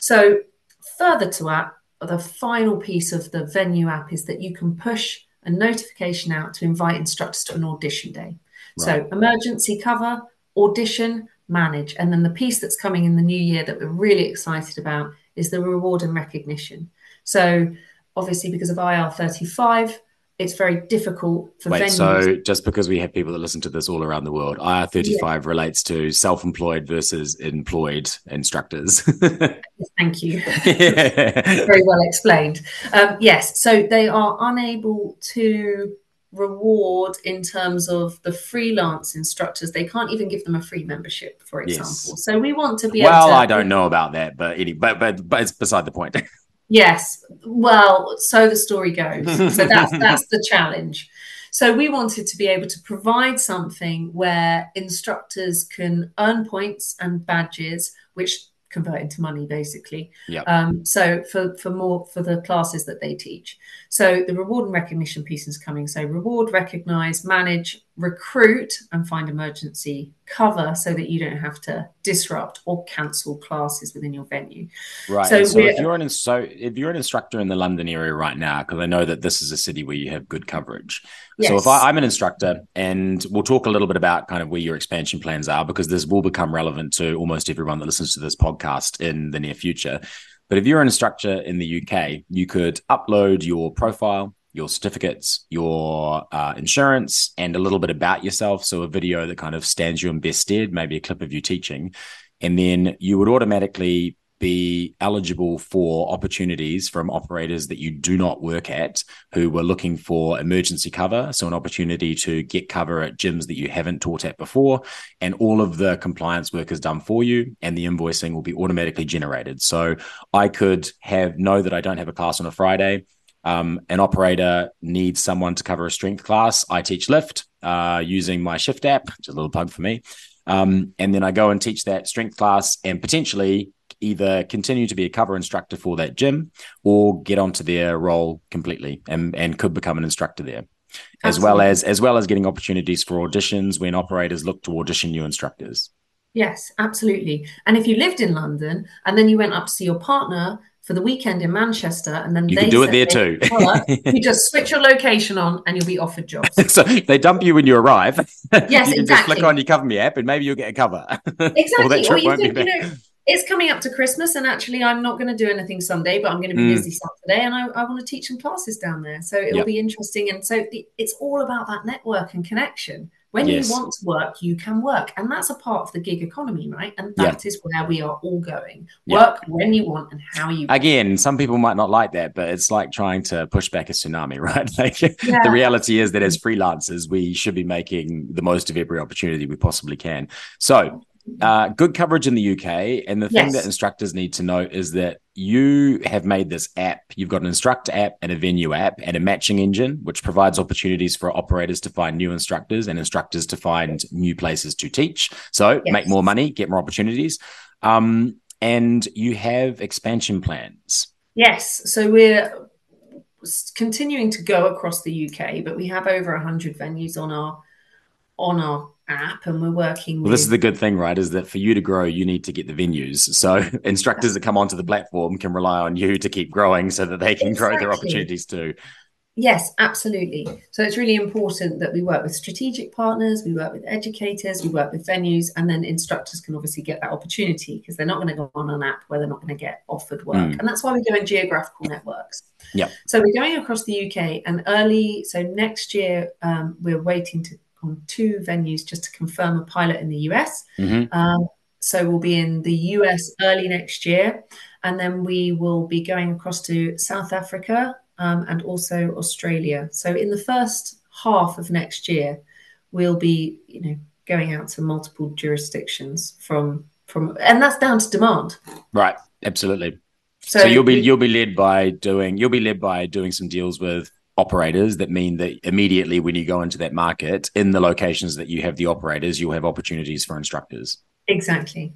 So, further to that, the final piece of the venue app is that you can push a notification out to invite instructors to an audition day. So, emergency cover, audition, manage. And then the piece that's coming in the new year that we're really excited about is the reward and recognition. So, obviously, because of IR 35, it's very difficult for Wait, venues. so just because we have people that listen to this all around the world, IR35 relates to self employed versus employed instructors. Thank you. Yeah. very well explained. Um, yes, so they are unable to reward in terms of the freelance instructors. They can't even give them a free membership, for Yes. example. So we want to be well, able to. I don't know about that, but any, but but but it's beside the point. Yes. Well, so the story goes. So that's that's the challenge. So we wanted to be able to provide something where instructors can earn points and badges, which convert into money basically. Yeah. Um, so for for more for the classes that they teach. So the reward and recognition piece is coming. So reward, recognize, manage, recruit, and find emergency cover so that you don't have to disrupt or cancel classes within your venue. Right. So, so if you're an so if you're an instructor in the London area right now, because I know that this is a city where you have good coverage. Yes. So if I, I'm an instructor, and we'll talk a little bit about kind of where your expansion plans are, because this will become relevant to almost everyone that listens to this podcast in the near future. But if you're an instructor in the UK, you could upload your profile, your certificates, your uh, insurance, and a little bit about yourself. So a video that kind of stands you in best stead, maybe a clip of you teaching. And then you would automatically be eligible for opportunities from operators that you do not work at who were looking for emergency cover. So, an opportunity to get cover at gyms that you haven't taught at before. And all of the compliance work is done for you, and the invoicing will be automatically generated. So, I could have know that I don't have a class on a Friday. Um, an operator needs someone to cover a strength class. I teach lift uh, using my Shift app, which is a little plug for me. Um, and then I go and teach that strength class and potentially either continue to be a cover instructor for that gym or get onto their role completely and, and could become an instructor there. As well as as well as getting opportunities for auditions when operators look to audition new instructors. Yes, absolutely. And if you lived in London and then you went up to see your partner for the weekend in Manchester, and then you can do it there too. you just switch your location on, and you'll be offered jobs. so they dump you when you arrive. Yes, you can exactly. just click on your CoverMe app, and maybe you'll get a cover. Exactly. or, or you think, you know, it's coming up to Christmas, and actually, I'm not going to do anything Sunday, but I'm going to be mm. busy Saturday, and I, I, want to teach some classes down there. So it'll yep. be interesting. And so the, it's all about that network and connection. When yes. you want to work, you can work, and that's a part of the gig economy, right? And that is where we are all going. Work when you want and how you. Again, some people might not like that, but it's like trying to push back a tsunami, right? Like yeah. the reality is that as freelancers, we should be making the most of every opportunity we possibly can. So uh, good coverage in the UK. And the thing yes. that instructors need to know is that you have made this app. You've got an instructor app and a venue app and a matching engine, which provides opportunities for operators to find new instructors and instructors to find new places to teach. So yes. make more money, get more opportunities. Um, and you have expansion plans. Yes. So we're continuing to go across the UK, but we have over 100 venues on our on our app and we're working well, with... this is the good thing right is that for you to grow you need to get the venues. So instructors that come onto the platform can rely on you to keep growing so that they can exactly. grow their opportunities too. Yes absolutely. So it's really important that we work with strategic partners we work with educators we work with venues and then instructors can obviously get that opportunity because they're not going to go on an app where they're not going to get offered work. Mm. and that's why we're doing geographical networks. Yeah. So we're going across the uk and early so next year um, we're waiting to on two venues just to confirm a pilot in the US. Mm-hmm. Um, so we'll be in the US early next year, and then we will be going across to South Africa um, and also Australia. So in the first half of next year, we'll be, you know, going out to multiple jurisdictions from from, and that's down to demand. Right. Absolutely. So, so you'll be you'll be led by doing you'll be led by doing some deals with operators that mean that immediately when you go into that market in the locations that you have the operators you'll have opportunities for instructors. Exactly.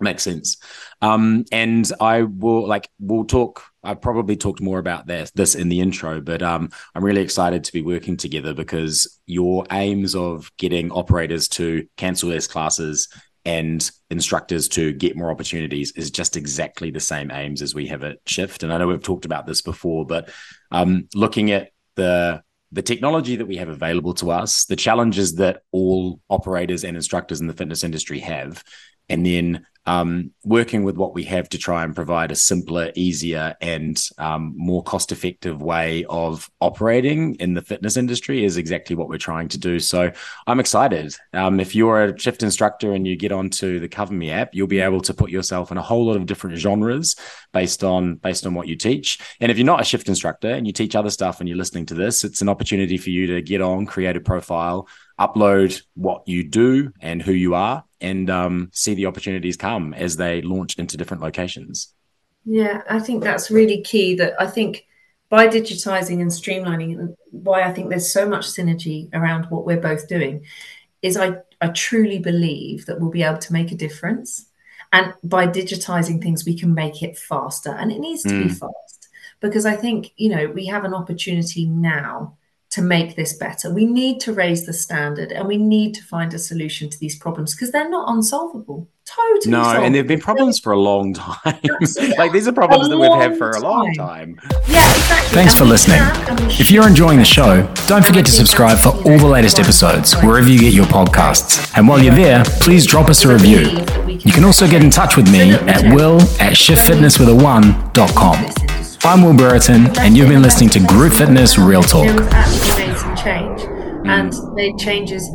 Makes sense. Um, and i will like we'll talk i probably talked more about this this in the intro but um, i'm really excited to be working together because your aims of getting operators to cancel their classes and instructors to get more opportunities is just exactly the same aims as we have at Shift. And I know we've talked about this before, but um, looking at the the technology that we have available to us, the challenges that all operators and instructors in the fitness industry have, and then um, working with what we have to try and provide a simpler, easier, and um, more cost effective way of operating in the fitness industry is exactly what we're trying to do. So I'm excited. Um, if you're a shift instructor and you get onto the CoverMe app, you'll be able to put yourself in a whole lot of different genres based on based on what you teach. And if you're not a shift instructor and you teach other stuff and you're listening to this, it's an opportunity for you to get on, create a profile, upload what you do and who you are and um, see the opportunities come as they launch into different locations. Yeah, I think that's really key. That I think by digitizing and streamlining, and why I think there's so much synergy around what we're both doing, is I, I truly believe that we'll be able to make a difference. And by digitizing things, we can make it faster. And it needs to mm. be fast because I think, you know, we have an opportunity now to make this better. We need to raise the standard and we need to find a solution to these problems because they're not unsolvable. Totally. No, solvable. and there have been problems for a long time. like these are problems that we've had for a long time. Yeah, exactly. Thanks and for listening. If you're enjoying the show, don't forget to subscribe for all the latest episodes wherever you get your podcasts. And while you're there, please drop us a review. You can also get in touch with me at will at shiftfitnesswitha1.com. I'm Will Burriton, and you've been listening to Group Fitness Real Talk. It actually made some change mm. and made changes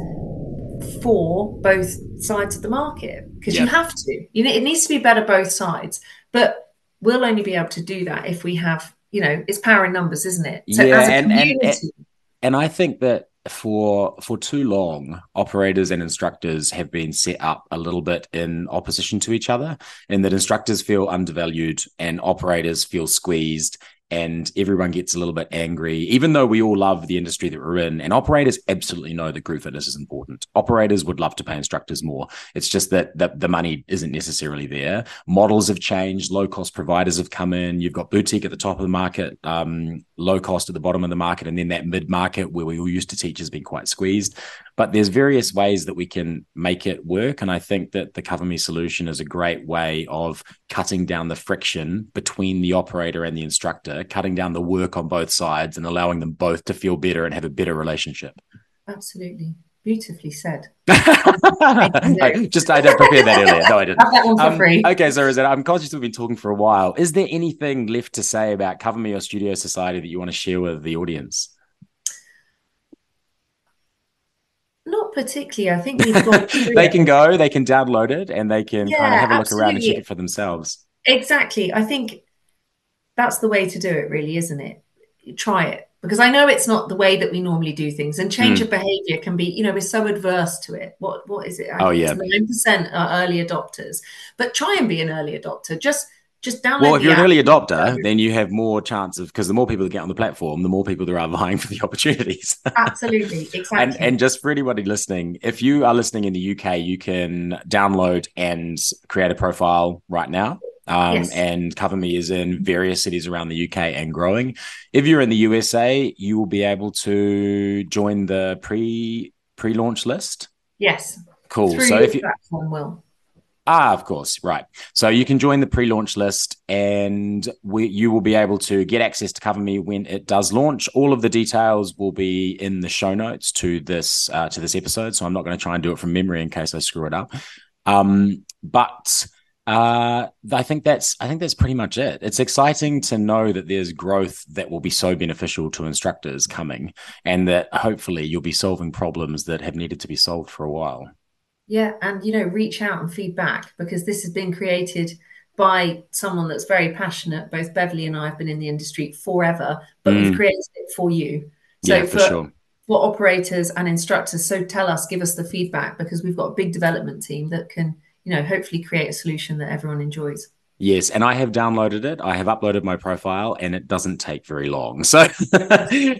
for both sides of the market because yep. you have to. You know, it needs to be better both sides, but we'll only be able to do that if we have, you know, it's power in numbers, isn't it? So yeah, and, and, and, and I think that for for too long, operators and instructors have been set up a little bit in opposition to each other, in that instructors feel undervalued and operators feel squeezed, and everyone gets a little bit angry, even though we all love the industry that we're in. And operators absolutely know that group fitness is important. Operators would love to pay instructors more. It's just that the, the money isn't necessarily there. Models have changed. Low cost providers have come in. You've got boutique at the top of the market, um, low cost at the bottom of the market, and then that mid market where we all used to teach has been quite squeezed. But there's various ways that we can make it work. And I think that the CoverMe solution is a great way of cutting down the friction between the operator and the instructor, cutting down the work on both sides and allowing them both to feel better and have a better relationship. Absolutely. Beautifully said. I just I didn't prepare that earlier. No, I didn't. Have that one for um, free. Okay, so Rosanna, I'm conscious we've been talking for a while. Is there anything left to say about CoverMe or Studio Society that you want to share with the audience? Not particularly. I think we've got. they can go, they can download it, and they can yeah, kind of have a look absolutely. around and check it for themselves. Exactly. I think that's the way to do it, really, isn't it? Try it because I know it's not the way that we normally do things, and change mm. of behavior can be. You know, we're so adverse to it. What What is it? I oh yeah, nine percent are early adopters, but try and be an early adopter. Just just download. Well, if you're app. an early adopter, then you have more chance of because the more people that get on the platform, the more people there are vying for the opportunities. Absolutely, exactly. and and just for anybody listening, if you are listening in the UK, you can download and create a profile right now. Um, yes. And CoverMe is in various cities around the UK and growing. If you're in the USA, you will be able to join the pre pre launch list. Yes. Cool. Through so if you platform, will. Ah, of course, right. So you can join the pre-launch list, and we, you will be able to get access to CoverMe when it does launch. All of the details will be in the show notes to this uh, to this episode. So I'm not going to try and do it from memory in case I screw it up. Um, but uh, I think that's I think that's pretty much it. It's exciting to know that there's growth that will be so beneficial to instructors coming, and that hopefully you'll be solving problems that have needed to be solved for a while. Yeah, and you know, reach out and feedback because this has been created by someone that's very passionate. Both Beverly and I have been in the industry forever, but mm. we've created it for you. So yeah, for, for sure. For operators and instructors, so tell us, give us the feedback because we've got a big development team that can, you know, hopefully create a solution that everyone enjoys. Yes, and I have downloaded it. I have uploaded my profile, and it doesn't take very long. So,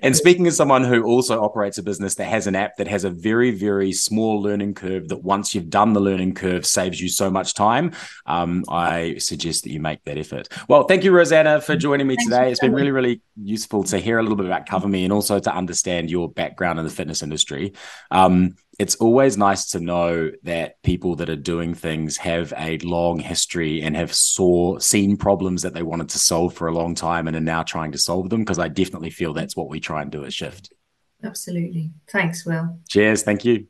and speaking as someone who also operates a business that has an app that has a very, very small learning curve, that once you've done the learning curve saves you so much time, um, I suggest that you make that effort. Well, thank you, Rosanna, for joining me Thanks today. It's been really, really useful to hear a little bit about CoverMe and also to understand your background in the fitness industry. Um, it's always nice to know that people that are doing things have a long history and have saw seen problems that they wanted to solve for a long time and are now trying to solve them because I definitely feel that's what we try and do at Shift. Absolutely. Thanks, Will. Cheers. Thank you.